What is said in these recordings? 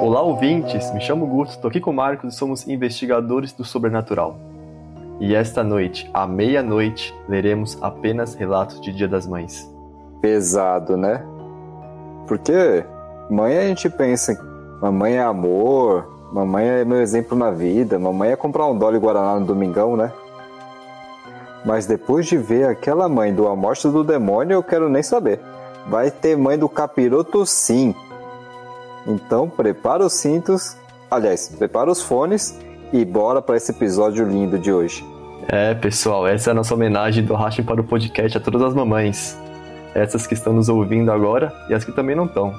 Olá, ouvintes! Me chamo Guto, estou aqui com o Marcos e somos investigadores do sobrenatural. E esta noite, à meia-noite, leremos apenas relatos de Dia das Mães. Pesado, né? Porque mãe a gente pensa, mamãe é amor, mamãe é meu exemplo na vida, mamãe é comprar um Dolly Guaraná no domingão, né? Mas depois de ver aquela mãe do A Morte do Demônio, eu quero nem saber. Vai ter mãe do capiroto sim. Então prepara os cintos, aliás, prepara os fones e bora para esse episódio lindo de hoje. É, pessoal, essa é a nossa homenagem do Rachem para o podcast a todas as mamães. Essas que estão nos ouvindo agora e as que também não estão.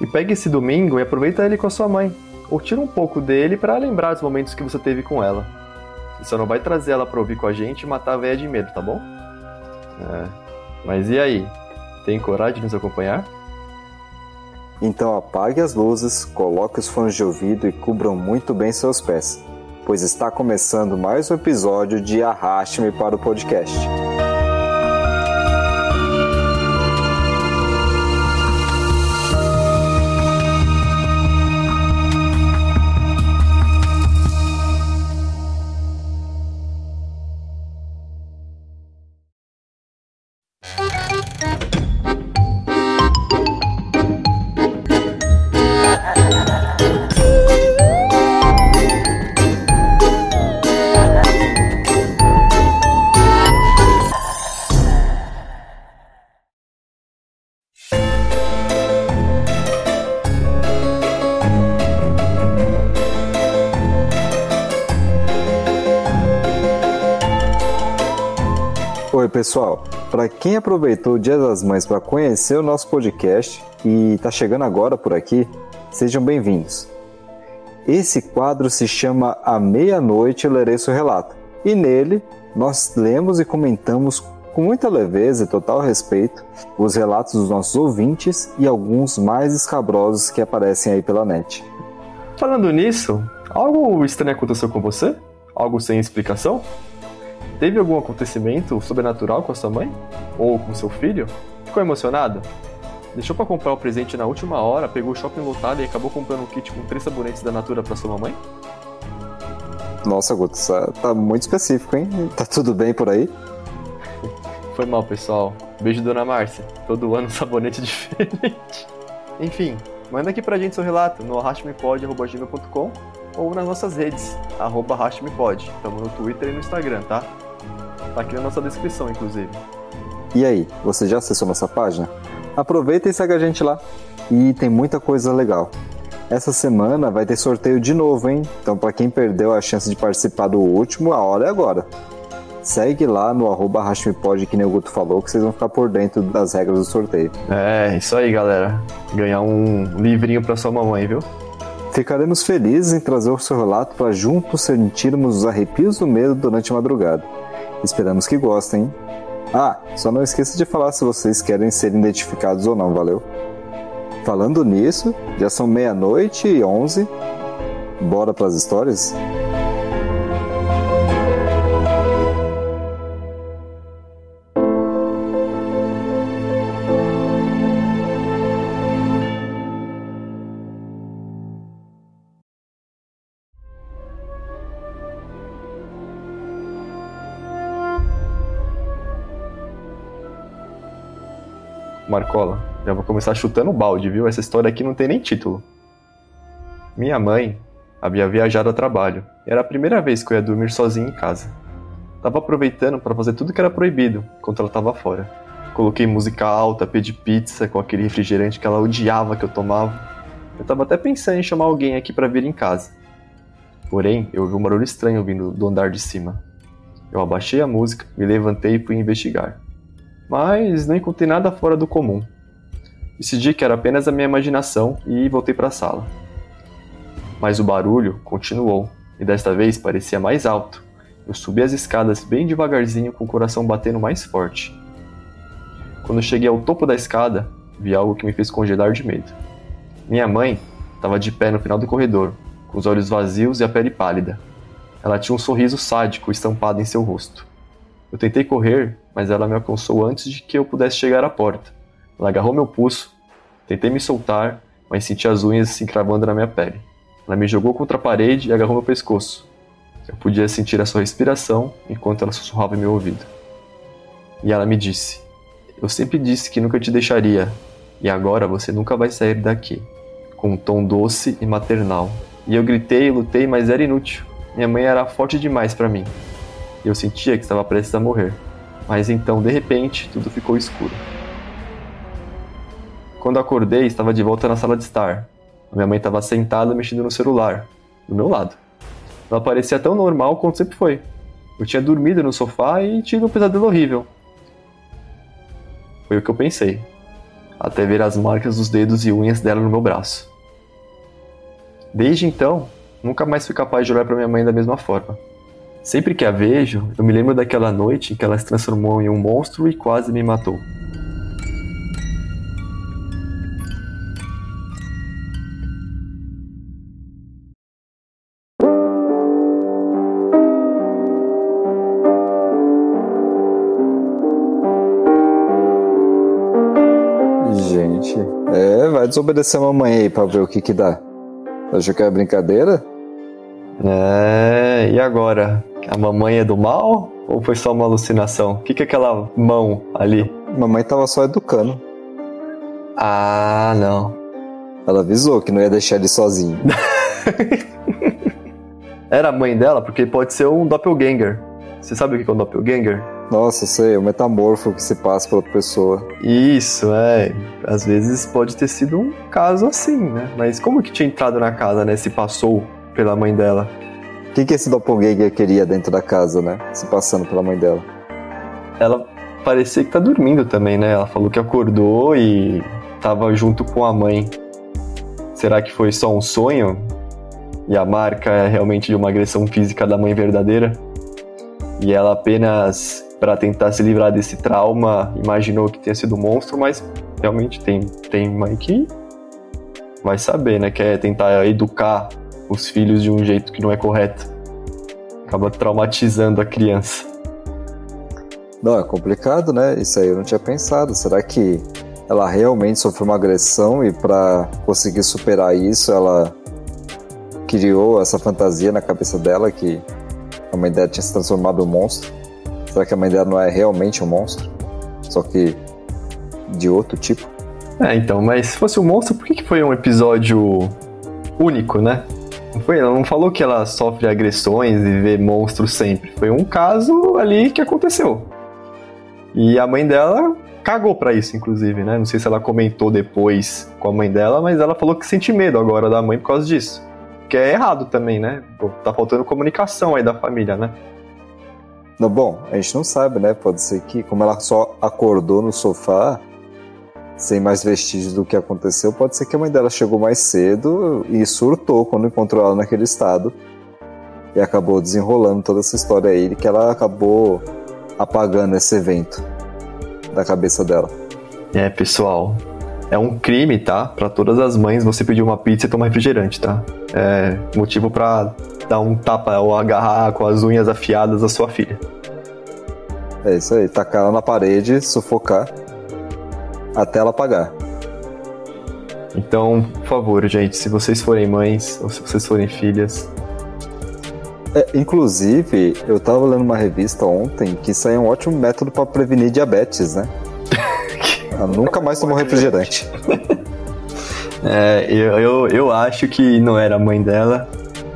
E pegue esse domingo e aproveita ele com a sua mãe. Ou tira um pouco dele para lembrar dos momentos que você teve com ela. Você só não vai trazer ela para ouvir com a gente e matar a véia de medo, tá bom? É. Mas e aí? Tem coragem de nos acompanhar? Então apague as luzes, coloque os fones de ouvido e cubram muito bem seus pés, pois está começando mais um episódio de Arraste-me para o podcast. Oi, pessoal. Para quem aproveitou o Dia das Mães para conhecer o nosso podcast e está chegando agora por aqui, sejam bem-vindos. Esse quadro se chama A Meia-Noite Lerei Seu Relato, e nele nós lemos e comentamos com muita leveza e total respeito os relatos dos nossos ouvintes e alguns mais escabrosos que aparecem aí pela net. Falando nisso, algo estranho aconteceu com você? Algo sem explicação? Teve algum acontecimento sobrenatural com a sua mãe? Ou com seu filho? Ficou emocionado? Deixou para comprar o presente na última hora, pegou o shopping lotado e acabou comprando um kit com três sabonetes da Natura para sua mamãe? Nossa, Guto, isso tá muito específico, hein? Tá tudo bem por aí? Foi mal, pessoal. Beijo, dona Márcia. Todo ano um sabonete diferente. Enfim, manda aqui pra gente seu relato no arrastmepod.com ou nas nossas redes, arroba arrastmepod. Estamos no Twitter e no Instagram, tá? Tá aqui na nossa descrição, inclusive. E aí, você já acessou nossa página? Aproveita e segue a gente lá. E tem muita coisa legal. Essa semana vai ter sorteio de novo, hein? Então, para quem perdeu a chance de participar do último, a hora é agora. Segue lá no arroba Pod, que nem o Guto falou, que vocês vão ficar por dentro das regras do sorteio. É, isso aí, galera. Ganhar um livrinho pra sua mamãe, viu? Ficaremos felizes em trazer o seu relato para juntos sentirmos os arrepios do medo durante a madrugada. Esperamos que gostem. Ah, só não esqueça de falar se vocês querem ser identificados ou não, valeu? Falando nisso, já são meia-noite e onze. Bora para as histórias? Marcola, já vou começar chutando o balde, viu? Essa história aqui não tem nem título. Minha mãe havia viajado a trabalho. Era a primeira vez que eu ia dormir sozinho em casa. Tava aproveitando para fazer tudo que era proibido enquanto ela tava fora. Coloquei música alta, pedi pizza com aquele refrigerante que ela odiava que eu tomava. Eu tava até pensando em chamar alguém aqui para vir em casa. Porém, eu ouvi um barulho estranho vindo do andar de cima. Eu abaixei a música, me levantei e fui investigar mas não encontrei nada fora do comum. Decidi que era apenas a minha imaginação e voltei para a sala. Mas o barulho continuou, e desta vez parecia mais alto. Eu subi as escadas bem devagarzinho com o coração batendo mais forte. Quando cheguei ao topo da escada, vi algo que me fez congelar de medo. Minha mãe estava de pé no final do corredor, com os olhos vazios e a pele pálida. Ela tinha um sorriso sádico estampado em seu rosto. Eu tentei correr, mas ela me alcançou antes de que eu pudesse chegar à porta. Ela agarrou meu pulso, tentei me soltar, mas senti as unhas se encravando na minha pele. Ela me jogou contra a parede e agarrou meu pescoço. Eu podia sentir a sua respiração enquanto ela sussurrava em meu ouvido. E ela me disse: Eu sempre disse que nunca te deixaria, e agora você nunca vai sair daqui. Com um tom doce e maternal. E eu gritei e lutei, mas era inútil. Minha mãe era forte demais para mim. E eu sentia que estava prestes a morrer. Mas então, de repente, tudo ficou escuro. Quando acordei, estava de volta na sala de estar. Minha mãe estava sentada mexendo no celular, do meu lado. Ela parecia tão normal quanto sempre foi. Eu tinha dormido no sofá e tido um pesadelo horrível. Foi o que eu pensei, até ver as marcas dos dedos e unhas dela no meu braço. Desde então, nunca mais fui capaz de olhar para minha mãe da mesma forma. Sempre que a vejo, eu me lembro daquela noite em que ela se transformou em um monstro e quase me matou. Gente, é, vai desobedecer a mamãe aí pra ver o que que dá. Achou que era brincadeira? É, e agora? A mamãe é do mal? Ou foi só uma alucinação? O que, que é aquela mão ali? Mamãe tava só educando. Ah, não. Ela avisou que não ia deixar ele sozinho. Era a mãe dela? Porque pode ser um doppelganger. Você sabe o que é um doppelganger? Nossa, sei, é o metamorfo que se passa pra outra pessoa. Isso, é. Às vezes pode ter sido um caso assim, né? Mas como que tinha entrado na casa, né? Se passou pela mãe dela. Que, que esse doppelganger queria dentro da casa, né? Se passando pela mãe dela. Ela parecia que tá dormindo também, né? Ela falou que acordou e tava junto com a mãe. Será que foi só um sonho? E a marca é realmente de uma agressão física da mãe verdadeira? E ela apenas, para tentar se livrar desse trauma, imaginou que tenha sido um monstro, mas realmente tem, tem mãe que vai saber, né? Quer tentar educar os filhos de um jeito que não é correto. Acaba traumatizando a criança. Não, é complicado, né? Isso aí eu não tinha pensado. Será que ela realmente sofreu uma agressão e para conseguir superar isso, ela criou essa fantasia na cabeça dela que a mãe dela tinha se transformado em um monstro? Será que a mãe dela não é realmente um monstro? Só que de outro tipo? É, então, mas se fosse um monstro, por que, que foi um episódio único, né? Foi, ela não falou que ela sofre agressões e vê monstros sempre. Foi um caso ali que aconteceu. E a mãe dela cagou pra isso, inclusive, né? Não sei se ela comentou depois com a mãe dela, mas ela falou que sente medo agora da mãe por causa disso. Que é errado também, né? Tá faltando comunicação aí da família, né? Não, bom, a gente não sabe, né? Pode ser que, como ela só acordou no sofá, sem mais vestígios do que aconteceu, pode ser que a mãe dela chegou mais cedo e surtou quando encontrou ela naquele estado. E acabou desenrolando toda essa história aí, que ela acabou apagando esse evento da cabeça dela. É, pessoal, é um crime, tá? Pra todas as mães você pedir uma pizza e tomar refrigerante, tá? É motivo pra dar um tapa ou agarrar com as unhas afiadas a sua filha. É isso aí, tacar ela na parede, sufocar até ela apagar. Então, por favor, gente, se vocês forem mães ou se vocês forem filhas, É, inclusive, eu tava lendo uma revista ontem que isso aí é um ótimo método pra prevenir diabetes, né? Ela nunca mais tomou refrigerante. é, eu, eu, eu acho que não era a mãe dela,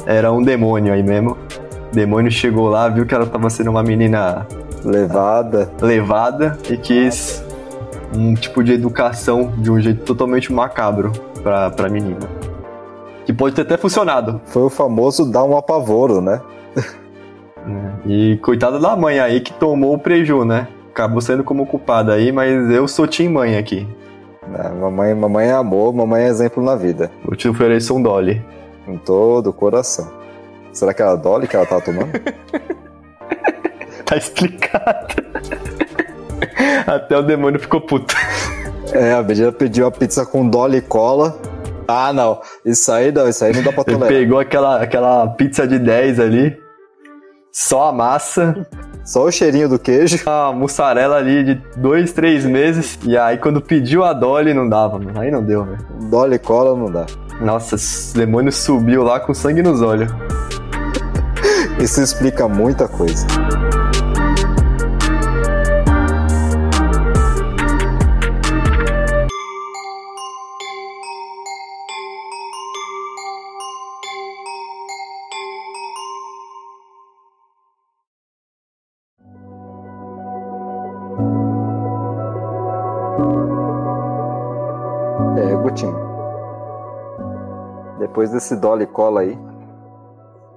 era um demônio aí mesmo. O demônio chegou lá, viu que ela tava sendo uma menina Levada. levada e quis um tipo de educação de um jeito totalmente macabro pra, pra menina. Que pode ter até funcionado. Foi o famoso dar um apavoro, né? né? E coitada da mãe aí que tomou o preju, né? Acabou sendo como culpada aí, mas eu sou Tim Mãe aqui. É, mamãe, mamãe é amor, mamãe é exemplo na vida. O tio Fereyson Dolly. Com todo o coração. Será que era Dolly que ela tava tomando? Tá explicado. Até o demônio ficou puto. é, a menina pediu a pizza com Dolly e cola. Ah, não. Isso aí não, isso aí não dá pra Ele tolerar. pegou aquela, aquela pizza de 10 ali, Só a massa. Só o cheirinho do queijo. A mussarela ali de dois, três meses. E aí quando pediu a Dolly não dava, mano. Aí não deu, velho. Dolly cola não dá. Nossa, esse demônio subiu lá com sangue nos olhos. Isso explica muita coisa. Depois desse Dolly cola aí,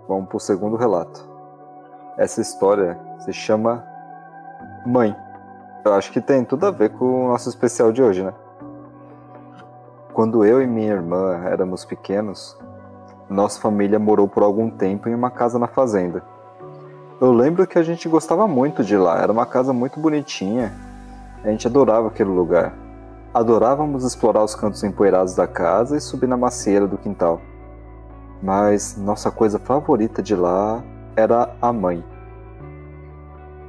vamos pro segundo relato. Essa história se chama Mãe. Eu acho que tem tudo a ver com o nosso especial de hoje, né? Quando eu e minha irmã éramos pequenos, nossa família morou por algum tempo em uma casa na fazenda. Eu lembro que a gente gostava muito de lá, era uma casa muito bonitinha. A gente adorava aquele lugar. Adorávamos explorar os cantos empoeirados da casa e subir na macieira do quintal. Mas nossa coisa favorita de lá era a mãe.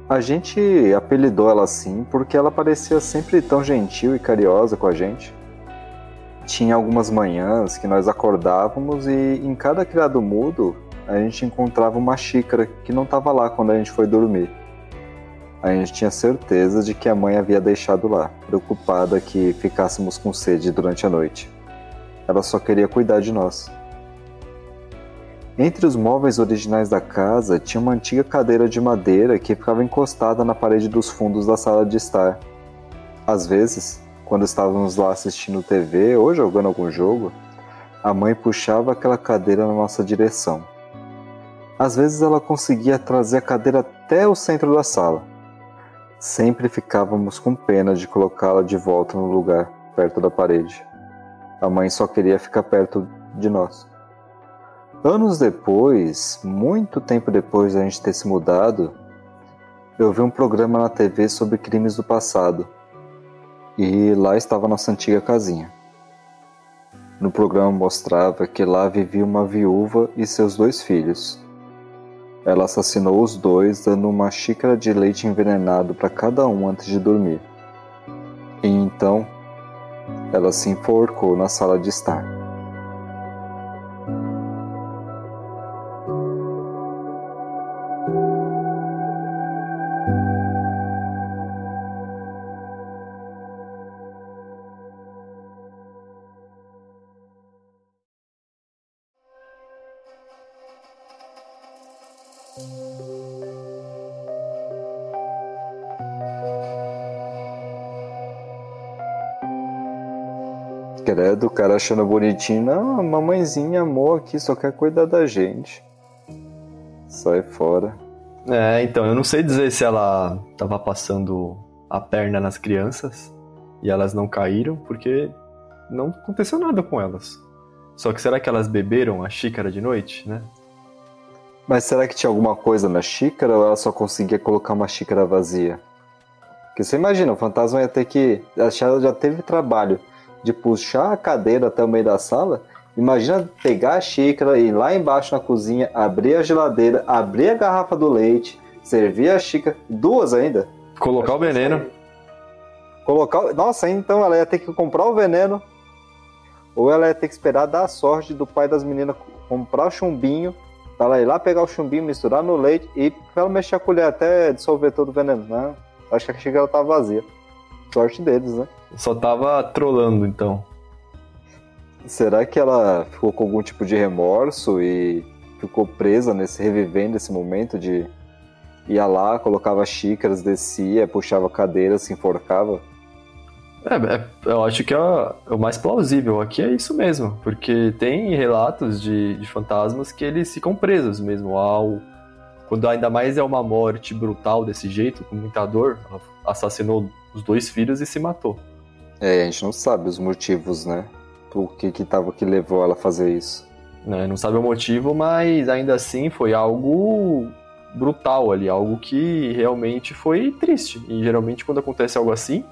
A gente apelidou ela assim porque ela parecia sempre tão gentil e carinhosa com a gente. Tinha algumas manhãs que nós acordávamos e em cada criado mudo a gente encontrava uma xícara que não estava lá quando a gente foi dormir. A gente tinha certeza de que a mãe havia deixado lá, preocupada que ficássemos com sede durante a noite. Ela só queria cuidar de nós. Entre os móveis originais da casa tinha uma antiga cadeira de madeira que ficava encostada na parede dos fundos da sala de estar. Às vezes, quando estávamos lá assistindo TV ou jogando algum jogo, a mãe puxava aquela cadeira na nossa direção. Às vezes ela conseguia trazer a cadeira até o centro da sala. Sempre ficávamos com pena de colocá-la de volta no lugar, perto da parede. A mãe só queria ficar perto de nós. Anos depois, muito tempo depois de a gente ter se mudado, eu vi um programa na TV sobre crimes do passado. E lá estava nossa antiga casinha. No programa mostrava que lá vivia uma viúva e seus dois filhos. Ela assassinou os dois, dando uma xícara de leite envenenado para cada um antes de dormir. E então, ela se enforcou na sala de estar. Credo, o cara achando bonitinho. Não, a mamãezinha, amor aqui, só quer cuidar da gente. Sai fora. É, então, eu não sei dizer se ela tava passando a perna nas crianças e elas não caíram, porque não aconteceu nada com elas. Só que será que elas beberam a xícara de noite, né? Mas será que tinha alguma coisa na xícara ou ela só conseguia colocar uma xícara vazia? Porque você imagina, o fantasma ia ter que. Ela já teve trabalho de puxar a cadeira até o meio da sala. Imagina pegar a xícara e ir lá embaixo na cozinha, abrir a geladeira, abrir a garrafa do leite, servir a xícara, duas ainda. Colocar o veneno. Colocar. Nossa, então ela ia ter que comprar o veneno. Ou ela ia ter que esperar dar a sorte do pai das meninas comprar o chumbinho, pra ela ir lá pegar o chumbinho, misturar no leite e pra ela mexer a colher até dissolver todo o veneno. Não, acho que a xícara tá vazia. Sorte deles, né? Só tava trolando, então. Será que ela ficou com algum tipo de remorso e ficou presa nesse revivendo esse momento de ia lá, colocava xícaras, descia, puxava cadeira, se enforcava? É, é, eu acho que é o mais plausível aqui é isso mesmo, porque tem relatos de, de fantasmas que eles ficam presos mesmo ao quando ainda mais é uma morte brutal desse jeito, com muita dor, assassinou os dois filhos e se matou. É, a gente não sabe os motivos, né? O que que tava que levou ela a fazer isso. Né? Não sabe o motivo, mas ainda assim foi algo brutal ali, algo que realmente foi triste. E geralmente quando acontece algo assim,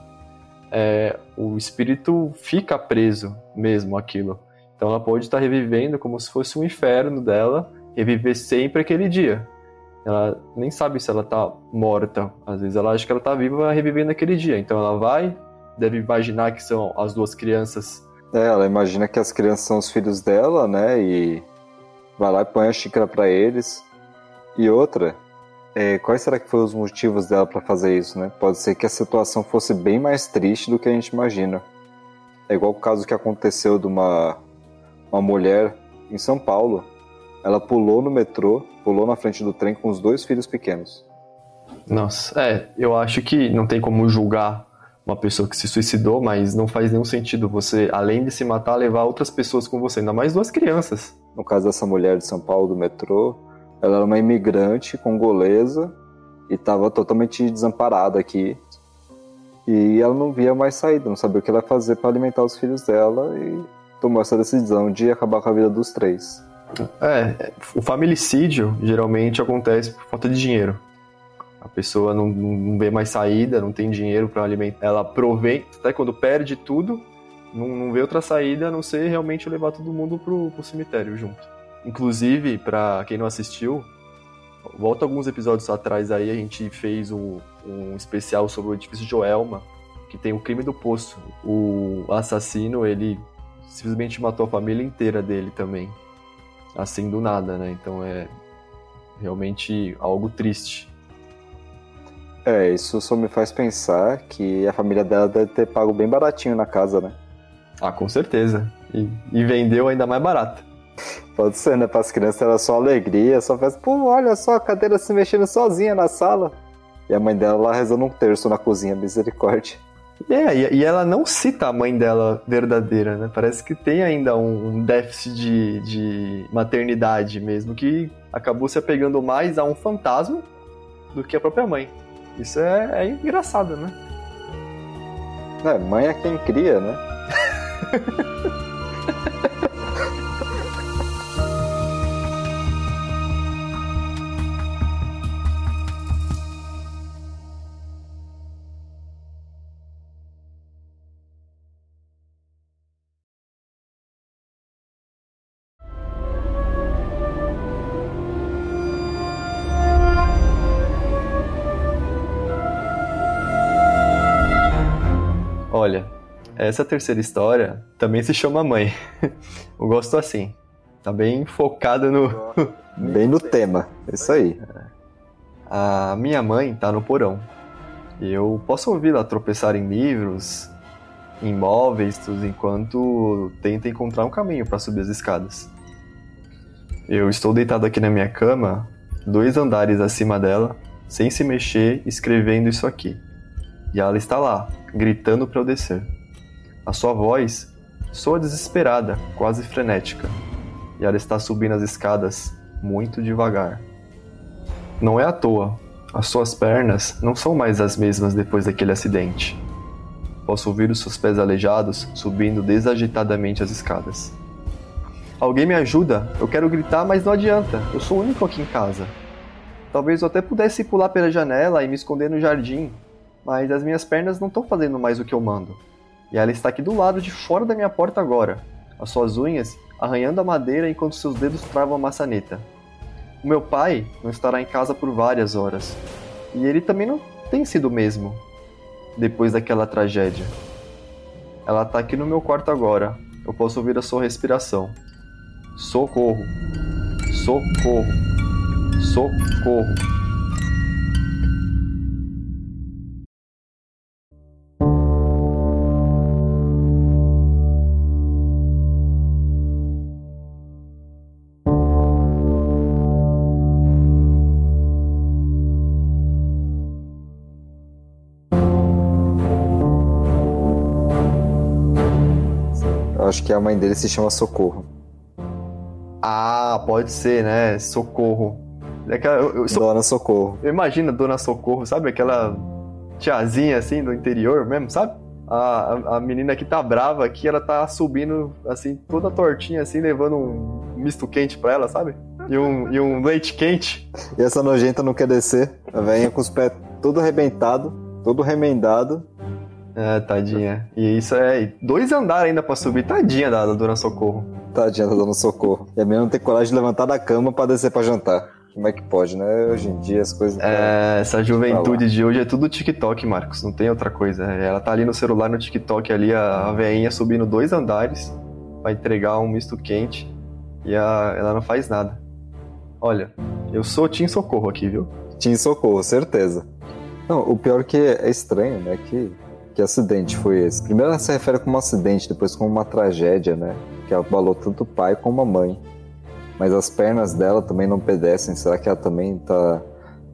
é, o espírito fica preso mesmo aquilo. Então ela pode estar revivendo como se fosse um inferno dela, reviver sempre aquele dia. Ela nem sabe se ela tá morta. Às vezes ela acha que ela tá viva revivendo aquele dia. Então ela vai, deve imaginar que são as duas crianças. É, ela imagina que as crianças são os filhos dela, né? E vai lá e põe a xícara para eles. E outra, é, quais será que foram os motivos dela para fazer isso, né? Pode ser que a situação fosse bem mais triste do que a gente imagina. É igual o caso que aconteceu de uma, uma mulher em São Paulo. Ela pulou no metrô, pulou na frente do trem com os dois filhos pequenos. Nossa, é, eu acho que não tem como julgar uma pessoa que se suicidou, mas não faz nenhum sentido você, além de se matar, levar outras pessoas com você, ainda mais duas crianças. No caso dessa mulher de São Paulo do metrô, ela era uma imigrante congolesa e estava totalmente desamparada aqui. E ela não via mais saída, não sabia o que ela ia fazer para alimentar os filhos dela e tomou essa decisão de acabar com a vida dos três. É, o familicídio geralmente acontece por falta de dinheiro. A pessoa não, não vê mais saída, não tem dinheiro para alimentar. Ela provém, até quando perde tudo, não, não vê outra saída a não ser realmente levar todo mundo pro, pro cemitério junto. Inclusive, para quem não assistiu, volta alguns episódios atrás aí, a gente fez um, um especial sobre o edifício Joelma, que tem o crime do poço. O assassino, ele simplesmente matou a família inteira dele também. Assim do nada, né? Então é realmente algo triste. É, isso só me faz pensar que a família dela deve ter pago bem baratinho na casa, né? Ah, com certeza. E, e vendeu ainda mais barato. Pode ser, né? Para as crianças era só alegria, só faz, pô, olha só a cadeira se mexendo sozinha na sala. E a mãe dela lá rezando um terço na cozinha, misericórdia. É, e ela não cita a mãe dela verdadeira, né? Parece que tem ainda um déficit de, de maternidade mesmo, que acabou se apegando mais a um fantasma do que a própria mãe. Isso é, é engraçado, né? É, mãe é quem cria, né? essa terceira história também se chama Mãe. Eu gosto assim. Tá bem focada no. bem no tema. Isso aí. A minha mãe tá no porão. Eu posso ouvi-la tropeçar em livros, em móveis, tudo, enquanto tenta encontrar um caminho para subir as escadas. Eu estou deitado aqui na minha cama, dois andares acima dela, sem se mexer, escrevendo isso aqui. E ela está lá, gritando para eu descer. A sua voz soa desesperada, quase frenética, e ela está subindo as escadas muito devagar. Não é à toa, as suas pernas não são mais as mesmas depois daquele acidente. Posso ouvir os seus pés aleijados subindo desagitadamente as escadas. Alguém me ajuda? Eu quero gritar, mas não adianta. Eu sou o único aqui em casa. Talvez eu até pudesse pular pela janela e me esconder no jardim, mas as minhas pernas não estão fazendo mais o que eu mando. E ela está aqui do lado de fora da minha porta agora, as suas unhas arranhando a madeira enquanto seus dedos travam a maçaneta. O meu pai não estará em casa por várias horas, e ele também não tem sido o mesmo depois daquela tragédia. Ela está aqui no meu quarto agora. Eu posso ouvir a sua respiração. Socorro! Socorro! Socorro! Acho que a mãe dele se chama Socorro. Ah, pode ser, né? Socorro. É aquela, eu, eu, Dona Socorro. Imagina Dona Socorro, sabe? Aquela tiazinha assim do interior mesmo, sabe? A, a, a, menina que tá brava aqui, ela tá subindo assim, toda tortinha assim, levando um misto quente pra ela, sabe? E um, e um leite quente. E essa nojenta não quer descer. A velhinha com os pés todo arrebentado, todo remendado. É, tadinha. E isso é dois andares ainda pra subir. Tadinha da, da Dona Socorro. Tadinha da Dona Socorro. E a menina não tem coragem de levantar da cama pra descer pra jantar. Como é que pode, né? Hoje em dia as coisas. É, essa juventude de hoje é tudo TikTok, Marcos. Não tem outra coisa. Ela tá ali no celular, no TikTok, ali, a, a veinha subindo dois andares pra entregar um misto quente e a, ela não faz nada. Olha, eu sou Tim Socorro aqui, viu? Tim Socorro, certeza. Não, o pior é que é estranho, né? Que, que acidente foi esse? Primeiro ela se refere como um acidente, depois como uma tragédia, né? Que abalou tanto o pai como a mãe mas as pernas dela também não pedecem. Será que ela também está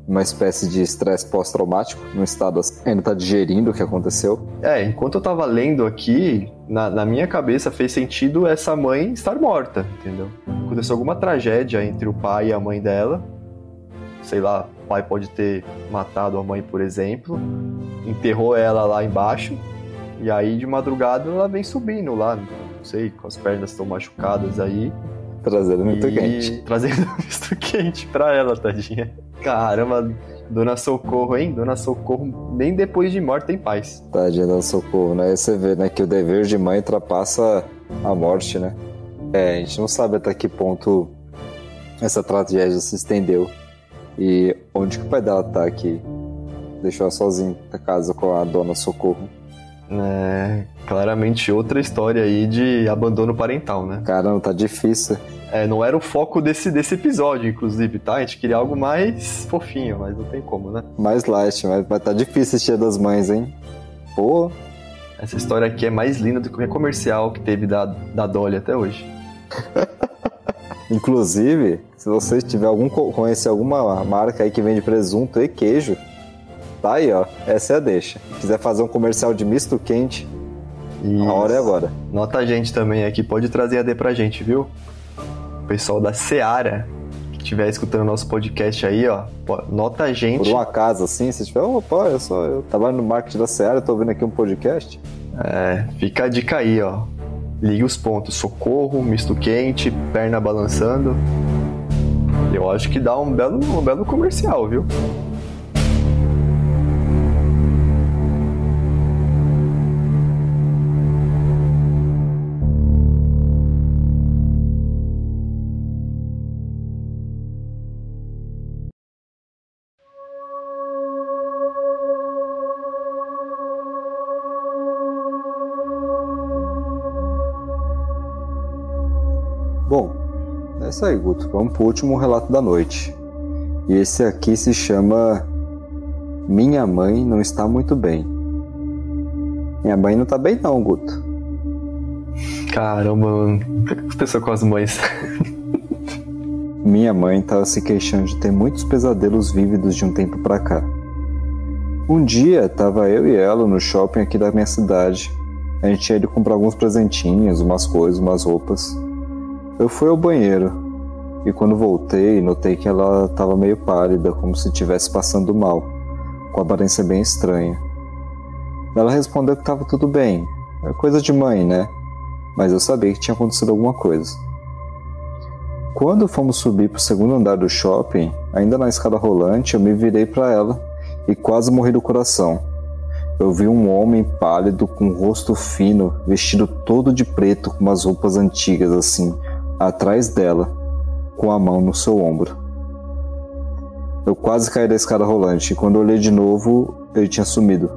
uma espécie de estresse pós-traumático, no estado assim, ainda está digerindo o que aconteceu? É, enquanto eu estava lendo aqui, na, na, minha cabeça fez sentido essa mãe estar morta, entendeu? Aconteceu alguma tragédia entre o pai e a mãe dela. Sei lá, o pai pode ter matado a mãe, por exemplo, enterrou ela lá embaixo, e aí de madrugada ela vem subindo lá, não sei, com as pernas estão machucadas aí, Trazendo misto e... quente. Trazendo misto quente pra ela, tadinha. Caramba, Dona Socorro, hein? Dona Socorro, nem depois de morte tem paz. Tadinha, Dona Socorro, né? Você vê, né, que o dever de mãe ultrapassa a morte, né? É, a gente não sabe até que ponto essa tragédia se estendeu. E onde que o pai dela tá aqui? Deixou ela sozinha na casa com a Dona Socorro. É, claramente outra história aí de abandono parental, né? Caramba, tá difícil. É, não era o foco desse, desse episódio, inclusive, tá? A gente queria algo mais fofinho, mas não tem como, né? Mais light, mas, mas tá difícil esse dia das mães, hein? Pô. Essa história aqui é mais linda do que qualquer comercial que teve da, da Dolly até hoje. Inclusive, se você tiver algum conhecer alguma marca aí que vende presunto e queijo, Tá aí, ó. Essa é a deixa. Se quiser fazer um comercial de misto quente, Isso. a hora é agora. Nota a gente também aqui, pode trazer AD pra gente, viu? O pessoal da Seara, que estiver escutando nosso podcast aí, ó, nota a gente. Por um acaso, assim, se tiver, opa, eu sou, eu trabalho no marketing da Seara, tô ouvindo aqui um podcast. É, fica a dica aí, ó. Ligue os pontos, socorro, misto quente, perna balançando. Eu acho que dá um belo, um belo comercial, viu? Isso aí, Guto. Vamos pro último relato da noite. E esse aqui se chama Minha Mãe Não Está Muito Bem. Minha mãe não tá bem não, Guto. Caramba, mano. O que aconteceu com as mães? Minha mãe estava se queixando de ter muitos pesadelos vívidos de um tempo para cá. Um dia, tava eu e ela no shopping aqui da minha cidade. A gente ia ido comprar alguns presentinhos, umas coisas, umas roupas. Eu fui ao banheiro e quando voltei, notei que ela estava meio pálida, como se estivesse passando mal, com aparência bem estranha. Ela respondeu que estava tudo bem, é coisa de mãe, né? Mas eu sabia que tinha acontecido alguma coisa. Quando fomos subir para o segundo andar do shopping, ainda na escada rolante, eu me virei para ela e quase morri do coração. Eu vi um homem pálido com um rosto fino, vestido todo de preto com umas roupas antigas assim, atrás dela com a mão no seu ombro. Eu quase caí da escada rolante e quando olhei de novo, ele tinha sumido.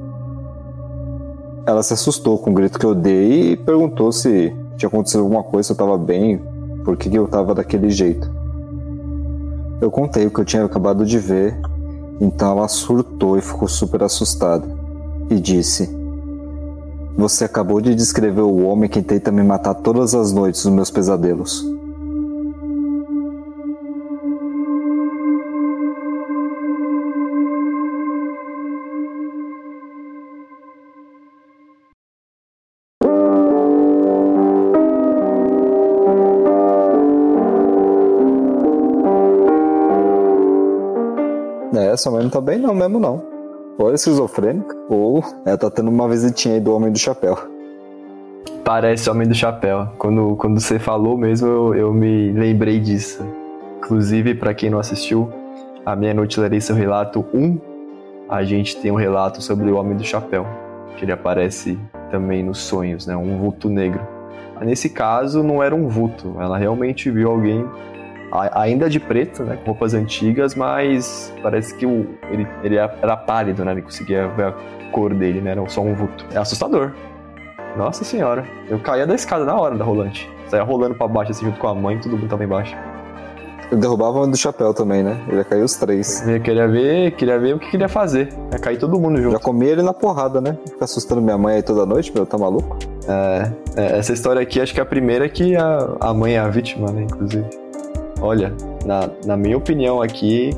Ela se assustou com o grito que eu dei e perguntou se tinha acontecido alguma coisa, se eu estava bem, por que eu estava daquele jeito. Eu contei o que eu tinha acabado de ver, então ela surtou e ficou super assustada e disse: Você acabou de descrever o homem que tenta me matar todas as noites nos meus pesadelos. essa mãe não tá não mesmo não. Ou é esquizofrênica, ou ela tá tendo uma visitinha aí do Homem do Chapéu. Parece Homem do Chapéu. Quando, quando você falou mesmo, eu, eu me lembrei disso. Inclusive, para quem não assistiu, a Meia-Noite Lerei seu relato 1, a gente tem um relato sobre o Homem do Chapéu, que ele aparece também nos sonhos, né? Um vulto negro. Nesse caso, não era um vulto, ela realmente viu alguém ainda de preto, né? Com roupas antigas, mas parece que o, ele, ele era pálido, né? Ele conseguia ver a cor dele, né? Era só um vulto. É assustador. Nossa senhora. Eu caía da escada na hora da rolante. Saia rolando pra baixo, assim, junto com a mãe, todo mundo tava embaixo. Ele derrubava do chapéu também, né? Ele ia cair os três. Eu queria ver, queria ver o que queria fazer. Ia cair todo mundo junto. Já comia ele na porrada, né? Fica assustando minha mãe aí toda noite, meu, tá maluco? É, é, essa história aqui acho que é a primeira que a, a mãe é a vítima, né, inclusive. Olha, na, na minha opinião aqui,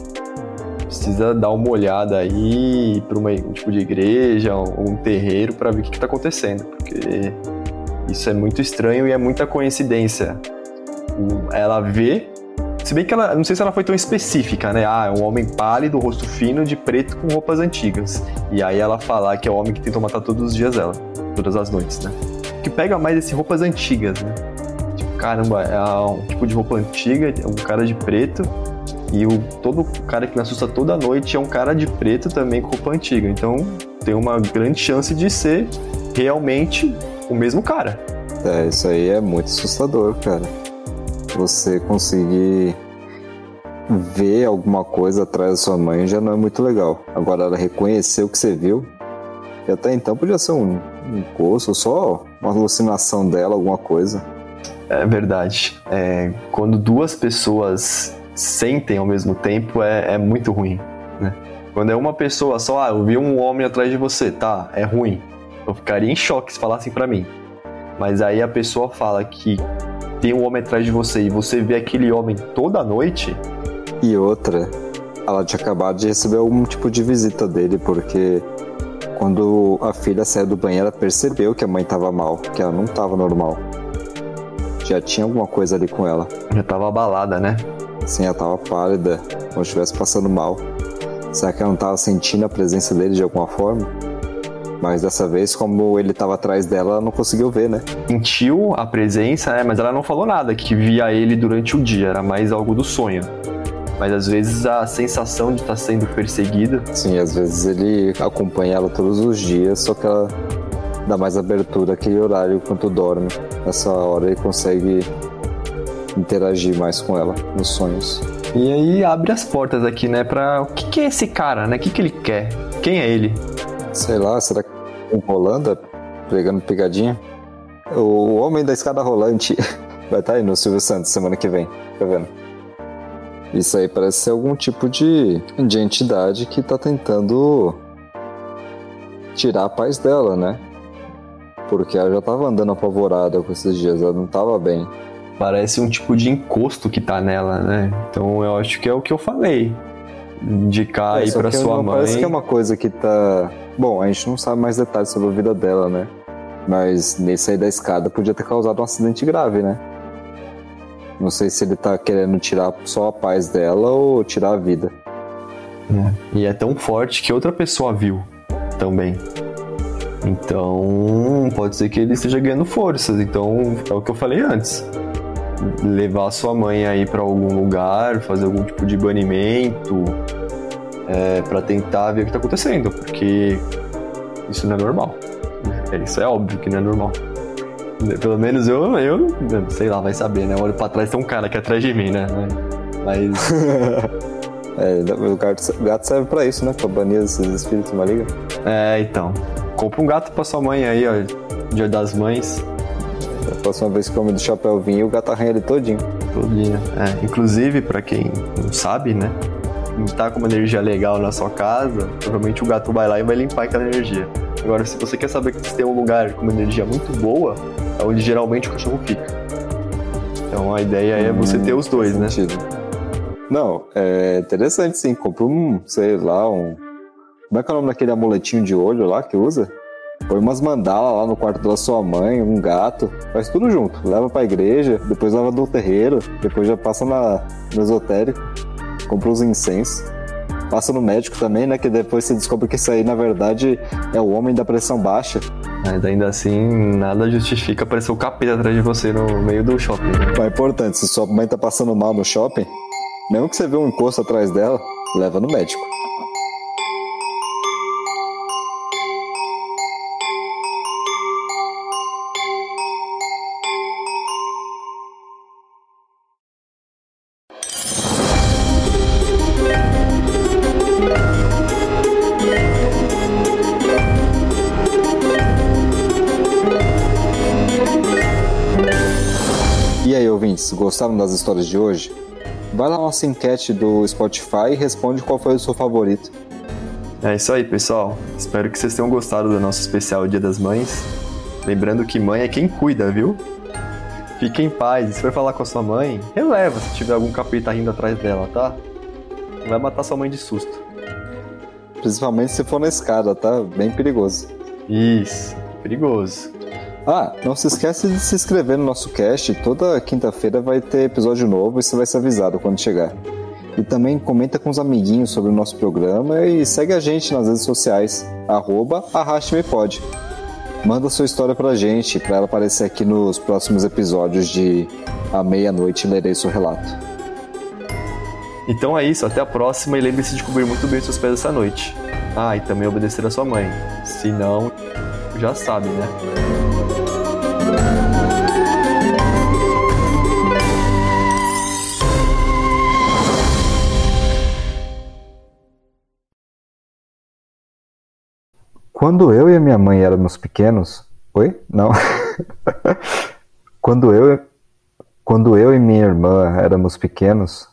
precisa dar uma olhada aí para um tipo de igreja ou um terreiro para ver o que, está acontecendo, porque isso é muito estranho e é muita coincidência. Ela vê, se bem que ela, não sei se ela foi tão específica, né? Ah, é um homem pálido, rosto fino, de preto com roupas antigas. E aí ela falar que é o homem que tentou matar todos os dias dela, todas as noites, né? que pega mais esse roupas antigas, né? Caramba, é um tipo de roupa antiga, é um cara de preto. E o, todo cara que me assusta toda noite é um cara de preto também com roupa antiga. Então tem uma grande chance de ser realmente o mesmo cara. É, isso aí é muito assustador, cara. Você conseguir ver alguma coisa atrás da sua mãe já não é muito legal. Agora, ela reconhecer o que você viu, e até então podia ser um, um só uma alucinação dela, alguma coisa. É verdade. É, quando duas pessoas sentem ao mesmo tempo, é, é muito ruim. Né? Quando é uma pessoa só, ah, eu vi um homem atrás de você, tá, é ruim. Eu ficaria em choque se falassem para mim. Mas aí a pessoa fala que tem um homem atrás de você e você vê aquele homem toda noite. E outra, ela tinha acabado de receber algum tipo de visita dele, porque quando a filha saiu do banheiro, ela percebeu que a mãe estava mal, que ela não estava normal. Já tinha alguma coisa ali com ela. Já estava abalada, né? Sim, ela estava pálida, como se estivesse passando mal. Será que ela não estava sentindo a presença dele de alguma forma? Mas dessa vez, como ele estava atrás dela, ela não conseguiu ver, né? Sentiu a presença, é, mas ela não falou nada que via ele durante o dia, era mais algo do sonho mas às vezes a sensação de estar tá sendo perseguida. Sim, às vezes ele acompanha ela todos os dias, só que ela dá mais abertura aquele horário enquanto dorme. Nessa hora ele consegue interagir mais com ela nos sonhos. E aí abre as portas aqui, né, pra o que, que é esse cara, né? O que, que ele quer? Quem é ele? Sei lá, será que um Rolanda pregando pegadinha? O homem da escada rolante vai estar tá aí no Silvio Santos semana que vem, tá vendo? Isso aí parece ser algum tipo de, de entidade que tá tentando tirar a paz dela, né? Porque ela já tava andando apavorada com esses dias, ela não tava bem. Parece um tipo de encosto que tá nela, né? Então eu acho que é o que eu falei. Indicar é, aí pra sua mãe. Parece que é uma coisa que tá. Bom, a gente não sabe mais detalhes sobre a vida dela, né? Mas nesse aí da escada podia ter causado um acidente grave, né? Não sei se ele tá querendo tirar só a paz dela ou tirar a vida. É. E é tão forte que outra pessoa viu também. Então, pode ser que ele esteja ganhando forças. Então, é o que eu falei antes. Levar sua mãe aí para algum lugar, fazer algum tipo de banimento, é, para tentar ver o que tá acontecendo, porque isso não é normal. É, isso é óbvio que não é normal. Pelo menos eu, eu, sei lá, vai saber, né? Eu olho pra trás tem um cara aqui atrás de mim, né? Mas. é, o gato, gato serve pra isso, né? Pra banir esses espíritos malignos. É, então. Compra um gato pra sua mãe aí, ó. Dia das mães. A próxima vez que o homem do chapéu vir, o gato arranha ele todinho. Todinho. É, inclusive, pra quem não sabe, né? Não tá com uma energia legal na sua casa, provavelmente o gato vai lá e vai limpar aquela energia. Agora, se você quer saber que tem um lugar com uma energia muito boa, é onde geralmente o cachorro fica. Então a ideia é você ter os dois, né? Sentido. Não, é interessante sim. Compra um, sei lá, um. Como é que é o nome daquele amuletinho de olho lá que usa? Põe umas mandalas lá no quarto da sua mãe, um gato, faz tudo junto. Leva pra igreja, depois leva no terreiro, depois já passa na, no esotérico, compra os incensos passa no médico também, né? Que depois você descobre que isso aí, na verdade, é o homem da pressão baixa. Mas ainda assim, nada justifica aparecer o capeta atrás de você no meio do shopping. Né? Mas é importante, se sua mãe tá passando mal no shopping, mesmo que você vê um encosto atrás dela, leva no médico. Gostaram das histórias de hoje? Vai lá na nossa enquete do Spotify e responde qual foi o seu favorito. É isso aí, pessoal. Espero que vocês tenham gostado do nosso especial Dia das Mães. Lembrando que mãe é quem cuida, viu? Fique em paz. E se for falar com a sua mãe, releva se tiver algum capeta rindo atrás dela, tá? Não vai matar sua mãe de susto. Principalmente se for na escada, tá? Bem perigoso. Isso, perigoso. Ah, não se esquece de se inscrever no nosso cast. Toda quinta-feira vai ter episódio novo e você vai ser avisado quando chegar. E também comenta com os amiguinhos sobre o nosso programa e segue a gente nas redes sociais, arroba Arraste-me-Pode. Manda sua história pra gente, pra ela aparecer aqui nos próximos episódios de A Meia-Noite Lerei Seu Relato. Então é isso, até a próxima e lembre-se de cobrir muito bem seus pés essa noite. Ah, e também obedecer a sua mãe. Se não, já sabe, né? Quando eu e a minha mãe éramos pequenos. Oi? Não. quando eu quando eu e minha irmã éramos pequenos,